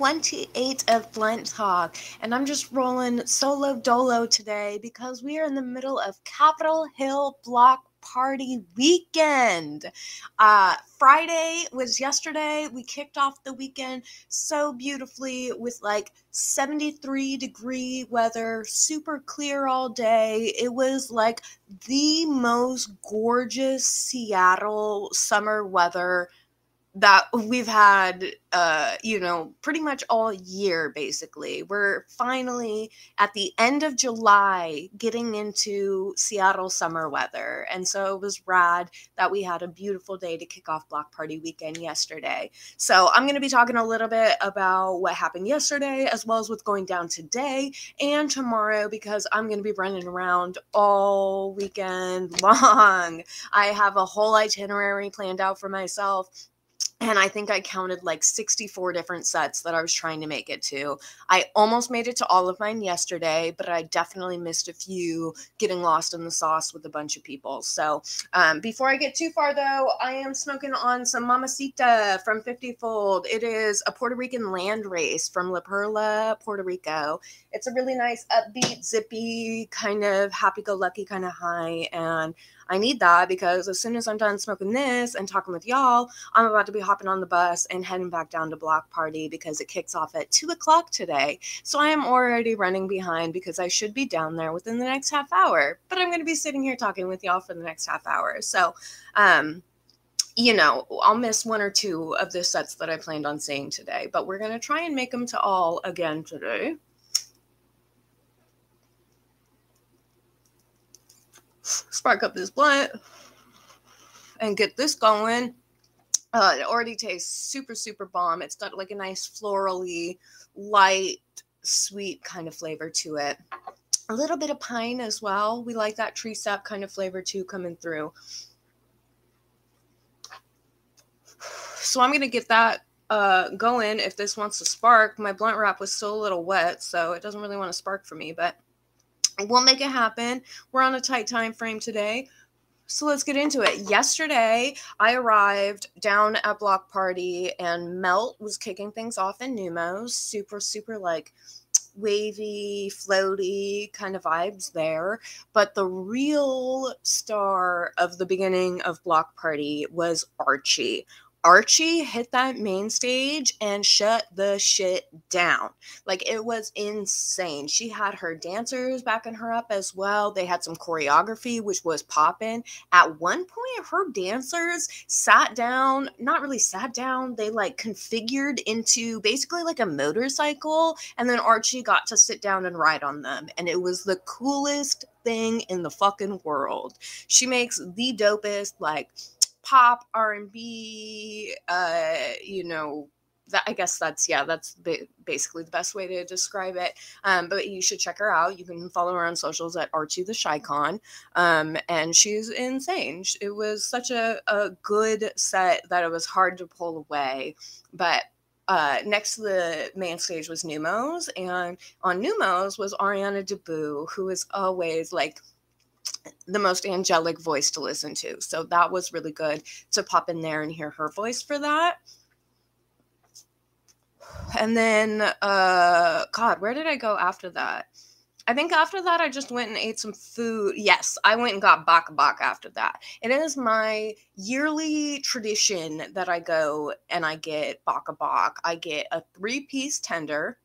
28 of Blunt Talk, and I'm just rolling solo dolo today because we are in the middle of Capitol Hill Block Party weekend. Uh, Friday was yesterday. We kicked off the weekend so beautifully with like 73 degree weather, super clear all day. It was like the most gorgeous Seattle summer weather that we've had uh you know pretty much all year basically. We're finally at the end of july getting into seattle summer weather. And so it was rad that we had a beautiful day to kick off block party weekend yesterday. So i'm going to be talking a little bit about what happened yesterday as well as what's going down today and tomorrow because i'm going to be running around all weekend long. I have a whole itinerary planned out for myself and I think I counted like 64 different sets that I was trying to make it to. I almost made it to all of mine yesterday, but I definitely missed a few getting lost in the sauce with a bunch of people. So um, before I get too far, though, I am smoking on some Mamacita from 50 Fold. It is a Puerto Rican land race from La Perla, Puerto Rico. It's a really nice, upbeat, zippy, kind of happy go lucky kind of high. And I need that because as soon as I'm done smoking this and talking with y'all, I'm about to be hopping on the bus and heading back down to Block Party because it kicks off at two o'clock today. So I am already running behind because I should be down there within the next half hour. But I'm going to be sitting here talking with y'all for the next half hour. So, um, you know, I'll miss one or two of the sets that I planned on seeing today, but we're going to try and make them to all again today. Spark up this blunt and get this going. Uh, it already tastes super, super bomb. It's got like a nice florally, light, sweet kind of flavor to it. A little bit of pine as well. We like that tree sap kind of flavor too coming through. So I'm going to get that uh, going if this wants to spark. My blunt wrap was still a little wet, so it doesn't really want to spark for me, but We'll make it happen. We're on a tight time frame today. So let's get into it. Yesterday, I arrived down at Block Party and Melt was kicking things off in Neumos. Super, super like wavy, floaty kind of vibes there. But the real star of the beginning of Block Party was Archie. Archie hit that main stage and shut the shit down. Like it was insane. She had her dancers backing her up as well. They had some choreography, which was popping. At one point, her dancers sat down, not really sat down, they like configured into basically like a motorcycle. And then Archie got to sit down and ride on them. And it was the coolest thing in the fucking world. She makes the dopest, like, pop r&b uh you know that i guess that's yeah that's basically the best way to describe it. Um, but you should check her out. You can follow her on socials at archie the shycon um, and she's insane. It was such a, a good set that it was hard to pull away. But uh, next to the main stage was Neumos, and on Neumos was Ariana DeBoo, who is always like the most angelic voice to listen to. So that was really good to pop in there and hear her voice for that. And then uh god, where did I go after that? I think after that I just went and ate some food. Yes, I went and got bak bak after that. It is my yearly tradition that I go and I get bak bak. I get a three-piece tender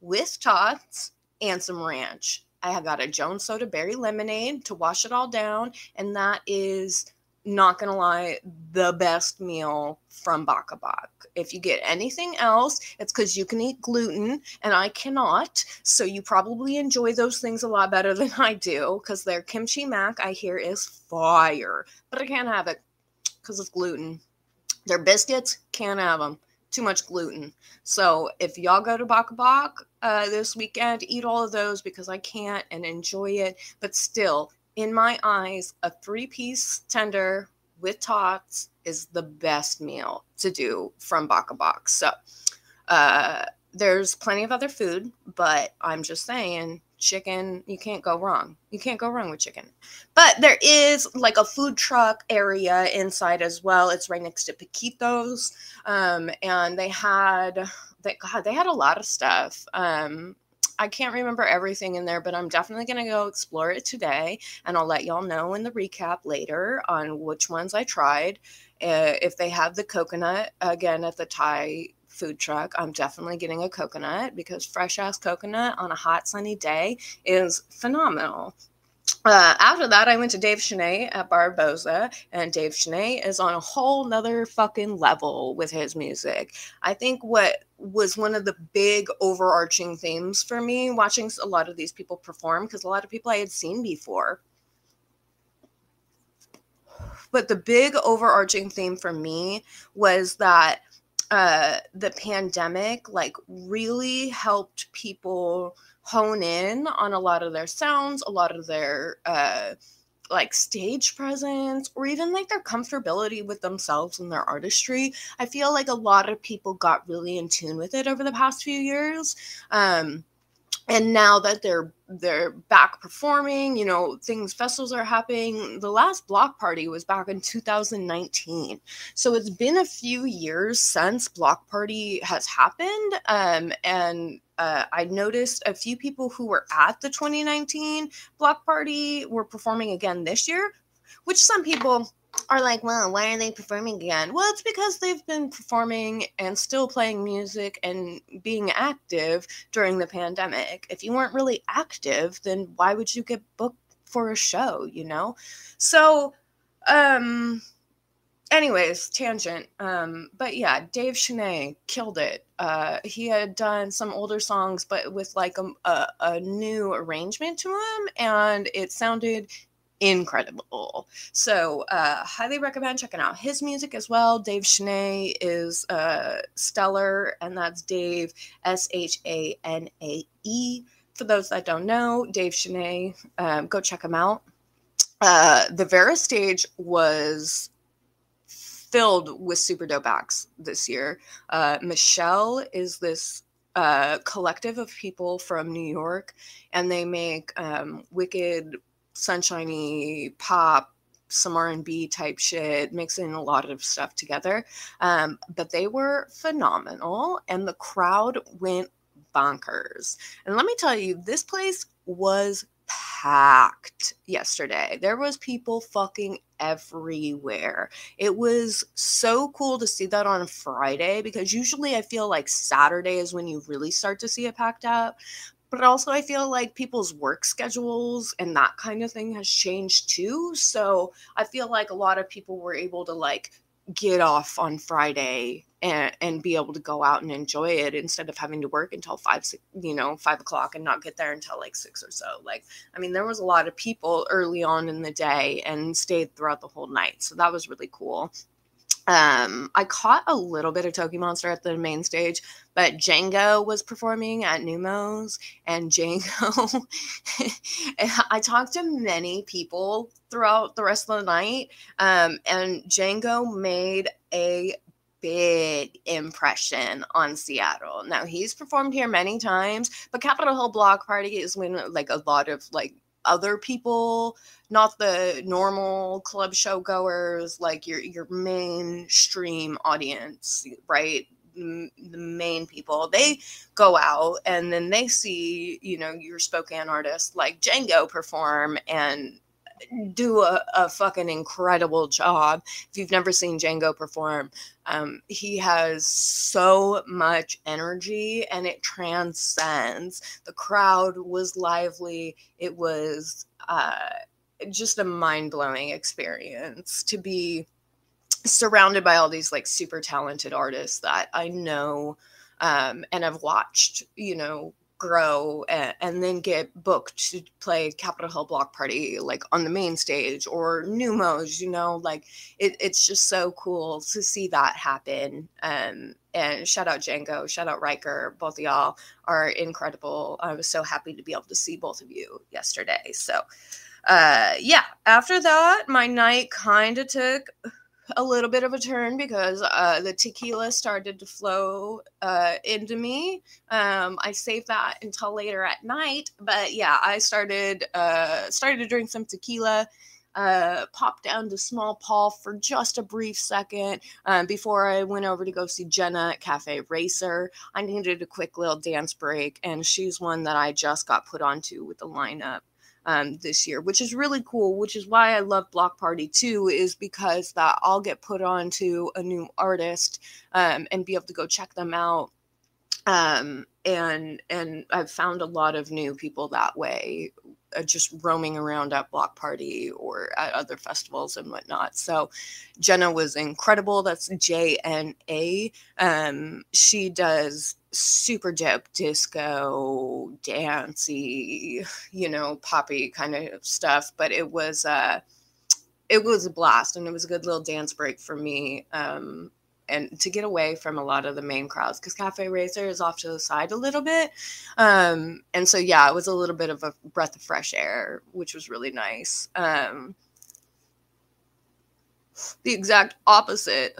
with tots and some ranch I have got a Jones Soda Berry Lemonade to wash it all down, and that is not gonna lie, the best meal from Bok a Bok. If you get anything else, it's because you can eat gluten and I cannot. So you probably enjoy those things a lot better than I do because their kimchi mac I hear is fire, but I can't have it because it's gluten. Their biscuits, can't have them too much gluten. So if y'all go to Bok a Bok uh, this weekend, eat all of those because I can't and enjoy it. But still, in my eyes, a three piece tender with tots is the best meal to do from Bok a Bok. So uh, there's plenty of other food, but I'm just saying chicken you can't go wrong you can't go wrong with chicken but there is like a food truck area inside as well it's right next to Poquitos um, and they had they God, they had a lot of stuff. Um, I can't remember everything in there, but I'm definitely going to go explore it today. And I'll let y'all know in the recap later on which ones I tried. Uh, if they have the coconut again at the Thai food truck, I'm definitely getting a coconut because fresh ass coconut on a hot sunny day is phenomenal. Uh, after that, I went to Dave Shanae at Barboza, and Dave Shanae is on a whole nother fucking level with his music. I think what was one of the big overarching themes for me watching a lot of these people perform, because a lot of people I had seen before. But the big overarching theme for me was that uh, the pandemic like really helped people hone in on a lot of their sounds, a lot of their uh, like stage presence, or even like their comfortability with themselves and their artistry. I feel like a lot of people got really in tune with it over the past few years. Um, and now that they're they're back performing you know things festivals are happening. The last block party was back in 2019 so it's been a few years since block party has happened. Um, and uh, i noticed a few people who were at the 2019 block party were performing again this year which some people are like, well, why are they performing again? Well, it's because they've been performing and still playing music and being active during the pandemic. If you weren't really active, then why would you get booked for a show, you know? So, um, anyways, tangent. Um, but yeah, Dave Shanae killed it. Uh, he had done some older songs, but with like a, a, a new arrangement to them, and it sounded incredible. So, uh, highly recommend checking out his music as well. Dave Shanae is uh, stellar, and that's Dave S H A N A E. For those that don't know, Dave Shanae, um, go check him out. Uh, the Vera stage was filled with super dope acts this year. Uh, Michelle is this uh, collective of people from New York, and they make um, wicked sunshiny pop some r&b type shit mixing a lot of stuff together. Um, but they were phenomenal and the crowd went bonkers. And let me tell you this place was packed yesterday. There was people fucking everywhere. It was so cool to see that on friday because usually i feel like saturday is when you really start to see it packed out but also I feel like people's work schedules and that kind of thing has changed too. So I feel like a lot of people were able to like get off on Friday and, and be able to go out and enjoy it instead of having to work until five, you know, five o'clock and not get there until like six or so. Like, I mean, there was a lot of people early on in the day and stayed throughout the whole night. So that was really cool. Um, I caught a little bit of Toki Monster at the main stage, but Django was performing at Neumos, and Django. I talked to many people throughout the rest of the night, um, and Django made a big impression on Seattle. Now he's performed here many times, but Capitol Hill Block Party is when like a lot of like other people, not the normal club show goers, like your your mainstream audience, right? the main people they go out and then they see you know your Spokane artist like Django perform and do a, a fucking incredible job. If you've never seen Django perform, um, he has so much energy and it transcends. The crowd was lively. It was uh, just a mind blowing experience to be surrounded by all these like super talented artists that I know um, and have watched, you know, grow and, and, then get booked to play Capitol Hill Block Party like on the main stage or Neumos, you know, like it, it's just so cool to see that happen. Um, and shout out Django, shout out Riker, both of y'all are incredible. I was so happy to be able to see both of you yesterday. So, uh, yeah, after that, my night kind of took a little bit of a turn because uh, the tequila started to flow uh, into me. Um, I saved that until later at night, but yeah, I started uh, started to drink some tequila. uh, popped down to Small Paul for just a brief second um, before I went over to go see Jenna at Cafe Racer. I needed a quick little dance break, and she's one that I just got put onto with the lineup um, this year, which is really cool. Which is why I love Block Party too, is because that I'll get put on to a new artist um, and be able to go check them out. Um, and and I've found a lot of new people that way, just roaming around at Block Party or at other festivals and whatnot. So Jenna was incredible. That's J N A. Um, she does super dope disco, dancey, you know, poppy kind of stuff. But it was uh it was a blast and it was a good little dance break for me. Um and to get away from a lot of the main crowds because Cafe Racer is off to the side a little bit. Um, and so yeah, it was a little bit of a breath of fresh air, which was really nice. Um, the exact opposite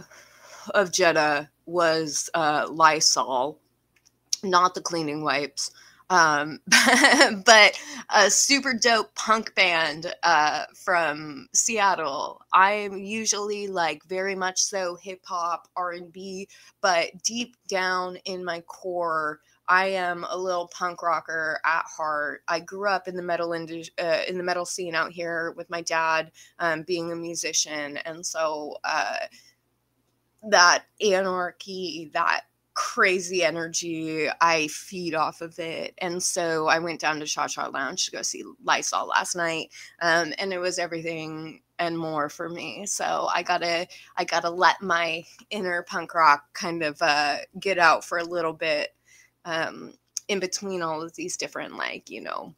of Jenna was uh, Lysol, not the cleaning wipes. Um, but a super dope punk band uh, from Seattle. I'm usually like very much so hip hop, R and B, but deep down in my core, I am a little punk rocker at heart. I grew up in the metal indi- uh, in the metal scene out here with my dad um, being a musician, and so uh, that anarchy, that crazy energy. I feed off of it. And so I went down to Cha Cha Lounge to go see Lysol last night. Um, and it was everything and more for me. So I gotta I gotta let my inner punk rock kind of uh, get out for a little bit um, in between all of these different like, you know,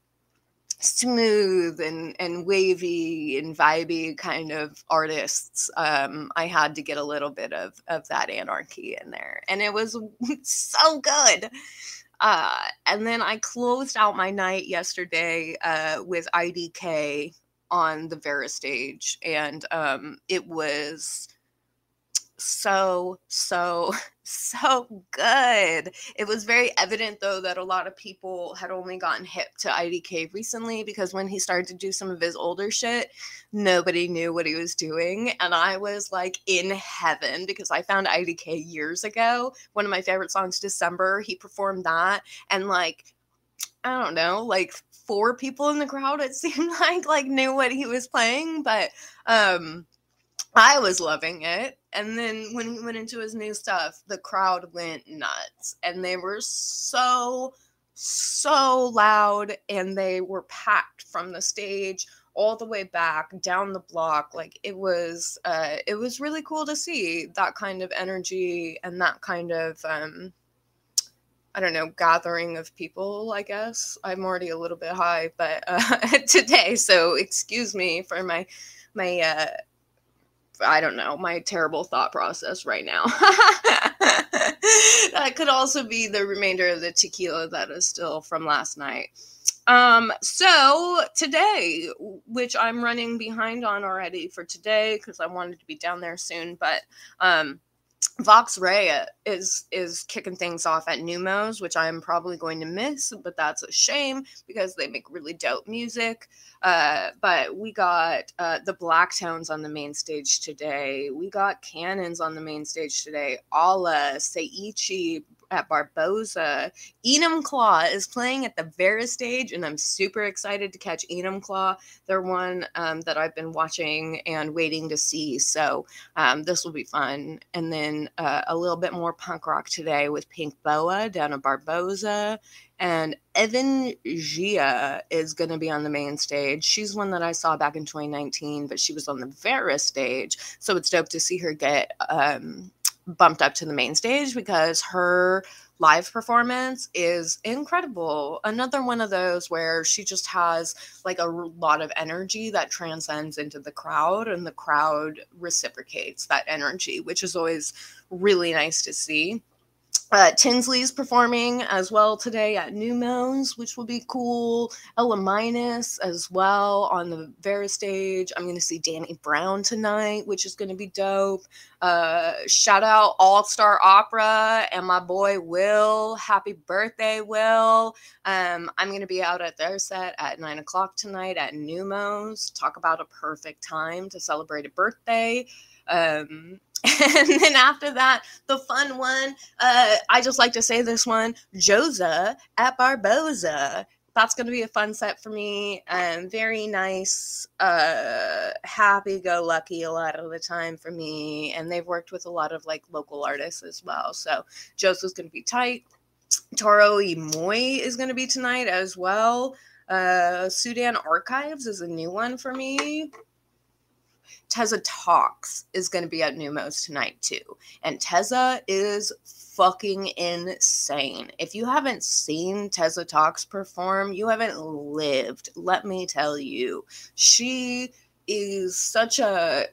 smooth and and wavy and vibey kind of artists um i had to get a little bit of of that anarchy in there. And it was so good. Uh and then i closed out my night yesterday uh with idk on the vera stage and um it was so, so, so good. It was very evident, though, that a lot of people had only gotten hip to IDK recently because when he started to do some of his older shit, nobody knew what he was doing. And I was like in heaven because I found IDK years ago. One of my favorite songs, December, he performed that. And like, I don't know, like four people in the crowd, it seemed like, like knew what he was playing. But, um, I was loving it. And then when he went into his new stuff, the crowd went nuts. And they were so, so loud. And they were packed from the stage all the way back down the block like it was uh it was really cool to see that kind of energy and that kind of um I don't know, gathering of people, I guess. I'm already a little bit high, but uh, today, so excuse me for my my uh, I don't know, my terrible thought process right now. that could also be the remainder of the tequila that is still from last night. Um, so today, which I'm running behind on already for today because I wanted to be down there soon, but um Vox Ray is is kicking things off at Neumos, which I'm probably going to miss, but that's a shame because they make really dope music. Uh, but we got uh, the Blacktones on the main stage today. We got Cannons on the main stage today. Alla, Seiichi, at Barboza. Enumclaw is playing at the Vera stage, and I'm super excited to catch Enumclaw. They're one um, that I've been watching and waiting to see. So um, this will be fun. And then uh, a little bit more punk rock today with Pink Boa down at Barboza. And Evan Gia is going to be on the main stage. She's one that I saw back in 2019, but she was on the Vera stage. So it's dope to see her get um, bumped up to the main stage because her live performance is incredible. Another one of those where she just has like a lot of energy that transcends into the crowd and the crowd reciprocates that energy, which is always really nice to see. Uh, Tinsley's performing as well today at Neumos, which will be cool. Ela Minus as well on the Vera stage. I'm going to see Danny Brown tonight, which is going to be dope. Uh, shout out All Star Opera and my boy Will. Happy birthday, Will. Um, I'm going to be out at their set at 9 o'clock tonight at Neumos. Talk about a perfect time to celebrate a birthday. Um, and then after that, the fun one, uh, I just like to say this one, Joza at Barboza. That's going to be a fun set for me. Um, very nice, uh, happy go lucky a lot of the time for me. And they've worked with a lot of like local artists as well. So Joza's going to be tight. Toro y Moi is going to be tonight as well. Uh, Sudan Archives is a new one for me. Tessa Talks is going to be at Neumos tonight too. And Tessa is fucking insane. If you haven't seen Tessa Talks perform, you haven't lived. Let me tell you. She is such a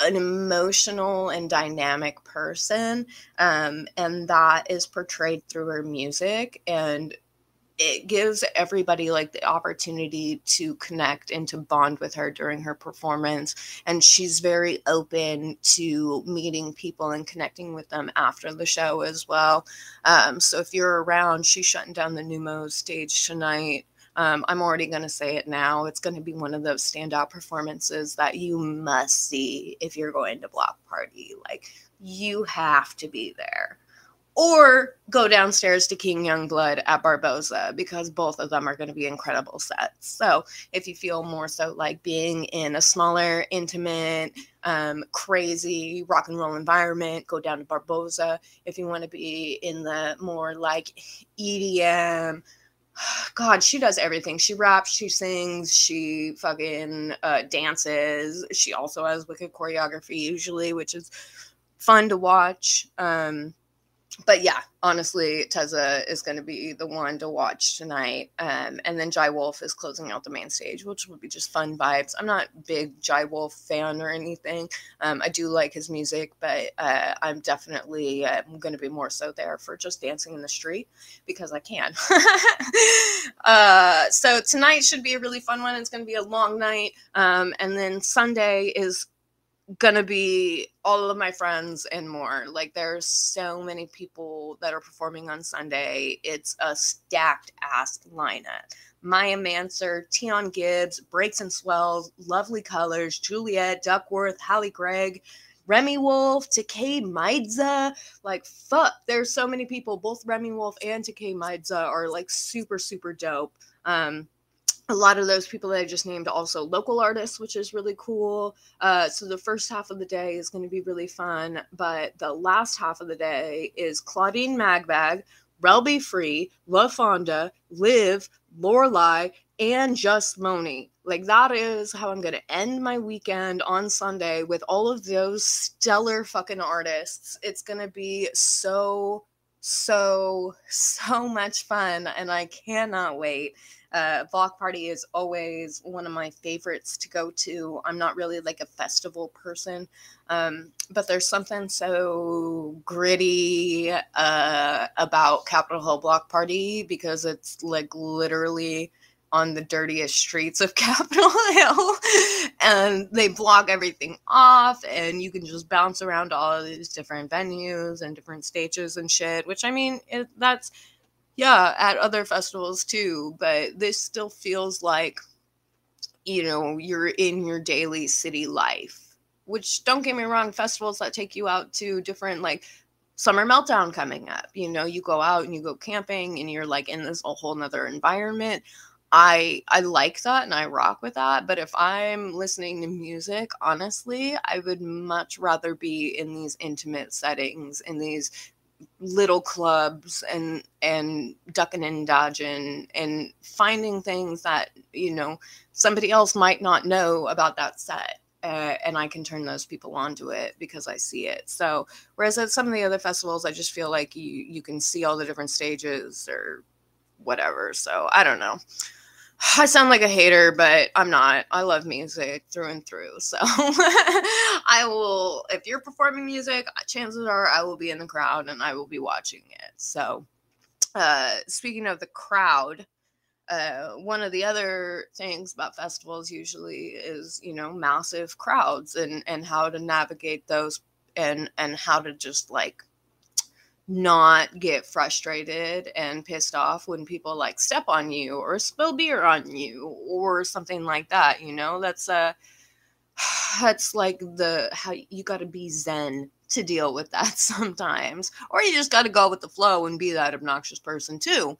an emotional and dynamic person um, and that is portrayed through her music and it gives everybody like the opportunity to connect and to bond with her during her performance and she's very open to meeting people and connecting with them after the show as well. Um, so if you're around she's shutting down the Neumos stage tonight. Um, i'm already going to say it now it's going to be one of those standout performances that you must see if you're going to block party like you have to be there or go downstairs to King Youngblood at Barboza because both of them are going to be incredible sets. So if you feel more so like being in a smaller, intimate, um, crazy rock and roll environment, go down to Barboza. If you want to be in the more like EDM, God, she does everything. She raps, she sings, she fucking uh, dances. She also has wicked choreography usually, which is fun to watch. Um, but yeah, honestly, Tessa is going to be the one to watch tonight. Um, and then Jai Wolf is closing out the main stage, which will be just fun vibes. I'm not big Jai Wolf fan or anything. Um, I do like his music, but uh, I'm definitely uh, going to be more so there for just dancing in the street because I can. uh, so tonight should be a really fun one. It's going to be a long night. Um, and then Sunday is gonna be all of my friends and more. Like there's so many people that are performing on Sunday. It's a stacked ass lineup. Maya Manser, Tion Gibbs, Breaks and Swells, Lovely Colors, Juliet, Duckworth, Hallie Gregg, Remi Wolf, Tkay Maidza. Like, fuck, there's so many people. Both Remi Wolf and Tkay Maidza are like super, super dope. Um, a lot of those people that I just named also local artists, which is really cool. Uh, so the first half of the day is going to be really fun, but the last half of the day is Claudine Magbag, Rel B. Free, La Fonda, Liv, Lorelei, and Just Moni. Like that is how I'm gonna end my weekend on Sunday with all of those stellar fucking artists. It's gonna be so, so, so much fun, and I cannot wait. Uh, Block Party is always one of my favorites to go to. I'm not really like a festival person, um, but there's something so gritty uh, about Capitol Hill Block Party because it's like literally on the dirtiest streets of Capitol Hill and they block everything off and you can just bounce around all these different venues and different stages and shit which I mean it, that's yeah, at other festivals too, but this still feels like, you know, you're in your daily city life. Which don't get me wrong, festivals that take you out to different like summer meltdown coming up. You know, you go out and you go camping and you're like in this whole nother environment. I I like that and I rock with that. But if I'm listening to music, honestly, I would much rather be in these intimate settings, in these little clubs and and ducking and dodging and finding things that you know somebody else might not know about that set uh, and I can turn those people onto it because I see it. So whereas at some of the other festivals, I just feel like you you can see all the different stages or whatever. So I don't know. I sound like a hater, but I'm not. I love music through and through. So I will, if you're performing music, chances are I will be in the crowd and I will be watching it. So, uh, speaking of the crowd, uh, one of the other things about festivals usually is, you know, massive crowds and, and how to navigate those and, and how to just like not get frustrated and pissed off when people like step on you or spill beer on you or something like that you know? That's uh that's like the how you got to be zen to deal with that sometimes. Or you just got to go with the flow and be that obnoxious person too.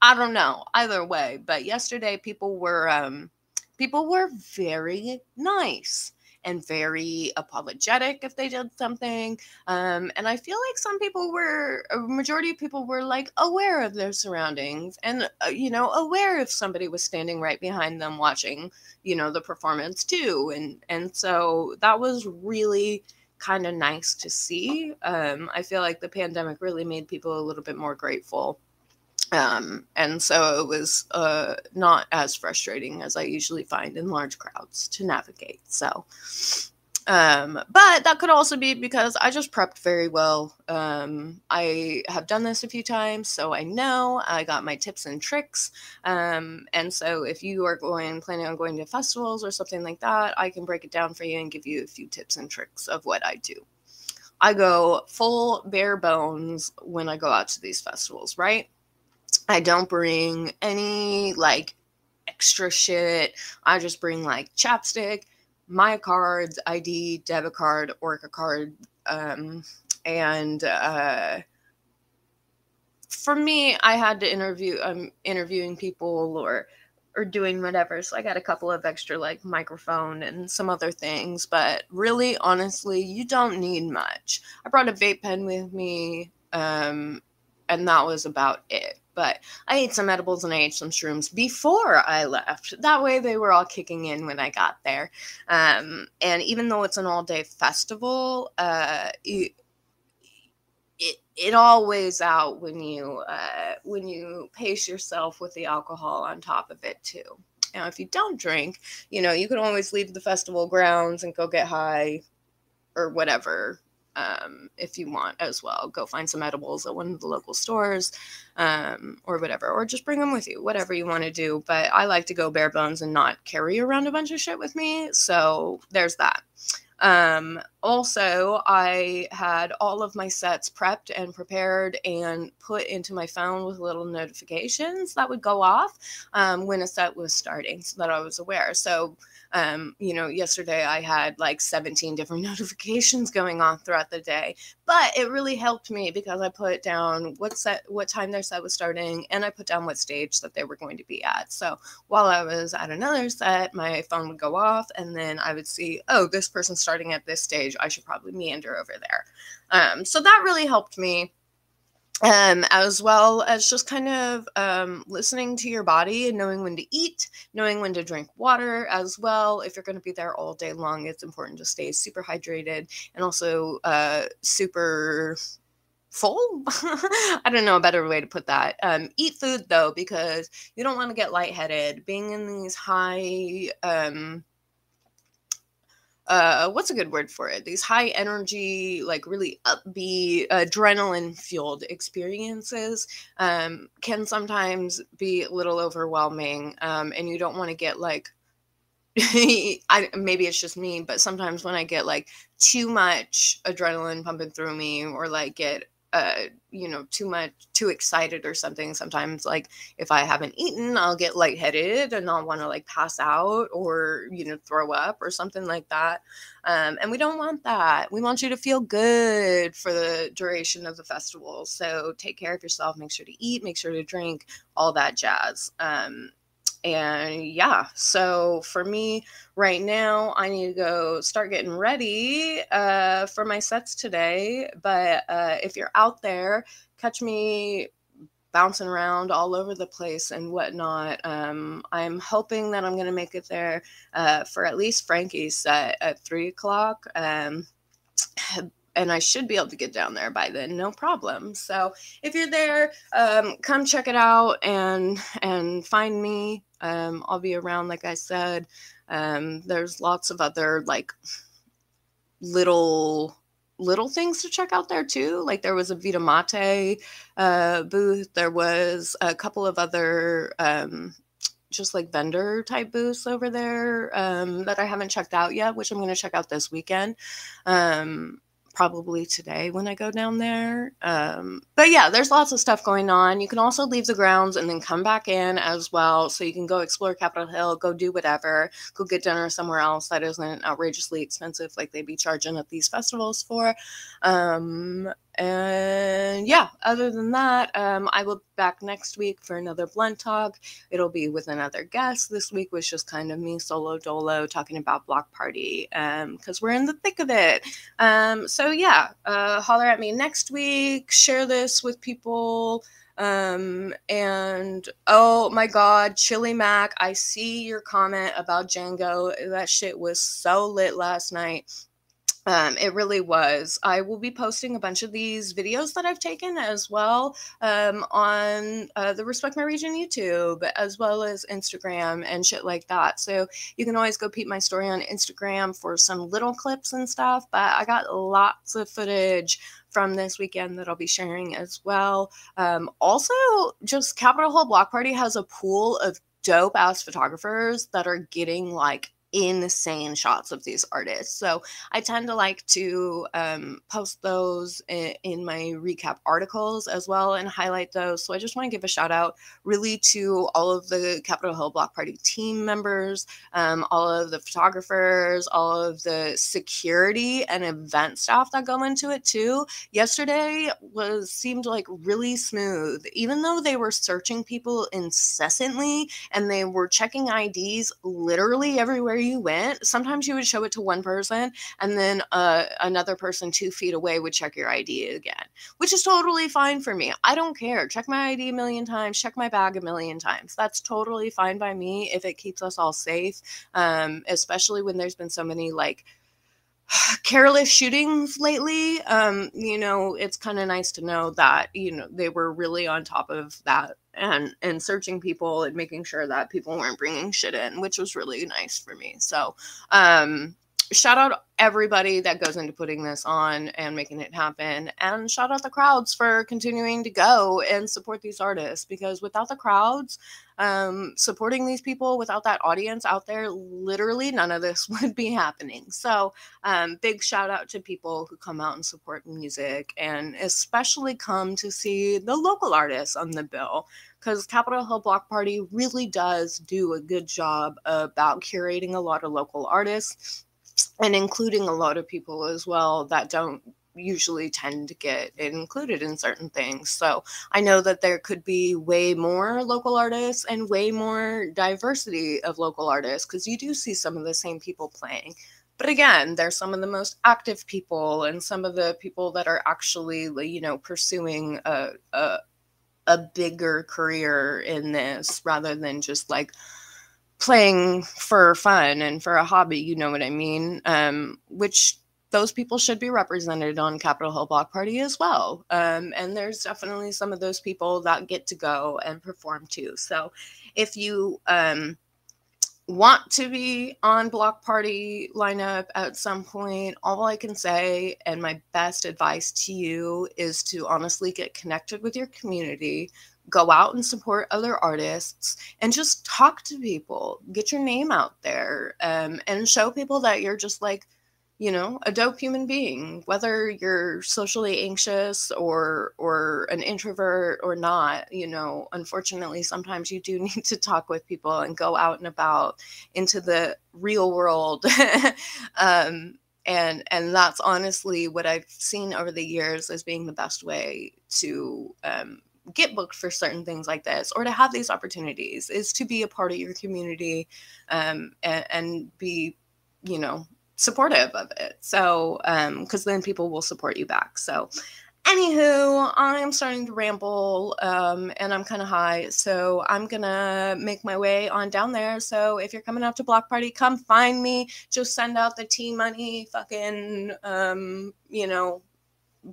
I don't know either way. But yesterday people were um people were very nice and very apologetic if they did something. Um, and I feel like some people were, a majority of people were like aware of their surroundings and, uh, you know, aware if somebody was standing right behind them watching, you know, the performance too. And, and so that was really kind of nice to see. Um, I feel like the pandemic really made people a little bit more grateful um, and so it was uh, not as frustrating as I usually find in large crowds to navigate. So, um, but that could also be because I just prepped very well. Um, I have done this a few times, so I know I got my tips and tricks. Um, and so if you are going planning on going to festivals or something like that, I can break it down for you and give you a few tips and tricks of what I do. I go full bare bones when I go out to these festivals, right? I don't bring any like extra shit. I just bring like chapstick, my cards, ID, debit card, Orca card, um, and uh, for me, I had to interview. I'm um, interviewing people or or doing whatever. So I got a couple of extra like microphone and some other things, but really, honestly, you don't need much. I brought a vape pen with me, um, and that was about it. But I ate some edibles and I ate some shrooms before I left. That way they were all kicking in when I got there. Um, and even though it's an all day festival, uh, it, it, it all weighs out when you uh, when you pace yourself with the alcohol on top of it too. Now, if you don't drink, you know you can always leave the festival grounds and go get high or whatever um, if you want as well. Go find some edibles at one of the local stores um, or whatever, or just bring them with you, whatever you want to do. But I like to go bare bones and not carry around a bunch of shit with me. So there's that. Um, also, I had all of my sets prepped and prepared and put into my phone with little notifications that would go off um, when a set was starting so that I was aware. So um, you know, yesterday I had like 17 different notifications going on throughout the day, but it really helped me because I put down what set, what time their set was starting, and I put down what stage that they were going to be at. So while I was at another set, my phone would go off, and then I would see, oh, this person's starting at this stage. I should probably meander over there. Um, so that really helped me um, as well as just kind of um, listening to your body and knowing when to eat, knowing when to drink water as well. If you're going to be there all day long, it's important to stay super hydrated and also uh, super full. I don't know a better way to put that. Um, eat food though, because you don't want to get lightheaded. Being in these high, um, uh what's a good word for it? These high energy like really upbeat adrenaline fueled experiences um can sometimes be a little overwhelming um and you don't want to get like I maybe it's just me, but sometimes when I get like too much adrenaline pumping through me or like get uh, you know, too much, too excited or something. Sometimes, like if I haven't eaten, I'll get lightheaded and I'll want to like pass out or you know throw up or something like that. Um, and we don't want that. We want you to feel good for the duration of the festival. So take care of yourself. Make sure to eat. Make sure to drink. All that jazz. Um, and yeah so for me right now i need to go start getting ready uh, for my sets today but uh, if you're out there catch me bouncing around all over the place and whatnot um, i'm hoping that i'm going to make it there uh, for at least frankie's set at three o'clock um, and I should be able to get down there by then, no problem. So if you're there, um, come check it out and and find me. Um, I'll be around, like I said. Um, there's lots of other like little little things to check out there too. Like there was a Vita Mate uh, booth. There was a couple of other um, just like vendor type booths over there um, that I haven't checked out yet, which I'm going to check out this weekend. Um, probably today when I go down there. Um, but yeah, there's lots of stuff going on. You can also leave the grounds and then come back in as well. So you can go explore Capitol Hill, go do whatever, go get dinner somewhere else that isn't outrageously expensive like they'd be charging at these festivals for. Um, and yeah, other than that, um, I will be back next week for another blunt talk. It'll be with another guest. This week was just kind of me solo dolo talking about Block Party because um, we're in the thick of it. Um, so yeah, uh, holler at me next week. Share this with people. Um, and oh my god, Chili Mac, I see your comment about Django. That shit was so lit last night. Um, it really was. I will be posting a bunch of these videos that I've taken as well um, on uh, the Respect My Region YouTube, as well as Instagram and shit like that. So you can always go peep my story on Instagram for some little clips and stuff. But I got lots of footage from this weekend that I'll be sharing as well. Um, also, just Capitol Hill Block Party has a pool of dope ass photographers that are getting like insane shots of these artists. So I tend to like to um, post those in, my recap articles as well and highlight those. So I just want to give a shout out really to all of the Capitol Hill Block Party team members, um, all of the photographers, all of the security and event staff that go into it too. Yesterday was seemed like really smooth, even though they were searching people incessantly and they were checking IDs literally everywhere you went, sometimes you would show it to one person and then uh, another person two feet away would check your ID again, which is totally fine for me. I don't care. Check my ID a million times, check my bag a million times. That's totally fine by me if it keeps us all safe, um, especially when there's been so many like careless shootings lately um you know it's kind of nice to know that you know they were really on top of that and and searching people and making sure that people weren't bringing shit in which was really nice for me. So um shout out everybody that goes into putting this on and making it happen and shout out the crowds for continuing to go and support these artists because without the crowds um, supporting these people without that audience out there literally none of this would be happening. So um, big shout out to people who come out and support music and especially come to see the local artists on the bill because Capitol Hill Block Party really does do a good job about curating a lot of local artists and including a lot of people as well that don't usually tend to get included in certain things. So I know that there could be way more local artists and way more diversity of local artists because you do see some of the same people playing. But again, they're some of the most active people and some of the people that are actually, you know, pursuing a, a, a bigger career in this rather than just like playing for fun and for a hobby, you know what I mean? Um, which those people should be represented on Capitol Hill Block Party as well. Um, and there's definitely some of those people that get to go and perform too. So if you um, want to be on Block Party lineup at some point, all I can say and my best advice to you is to honestly get connected with your community, go out and support other artists and just talk to people get your name out there um, and show people that you're just like you know a dope human being whether you're socially anxious or or an introvert or not you know unfortunately sometimes you do need to talk with people and go out and about into the real world. Um, and and that's honestly what i've seen over the years as being the best way to um, get booked for certain things like this or to have these opportunities is to be a part of your community um, and, and be you know supportive of it so um because then people will support you back so Anywho, I'm starting to ramble um, and I'm kind of high. So I'm going to make my way on down there. So if you're coming out to Block Party, come find me. Just send out the T money, fucking, um, you know,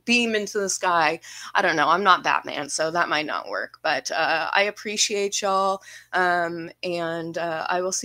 beam into the sky. I don't know. I'm not Batman, so that might not work. But uh, I appreciate y'all. Um, and uh, I will see.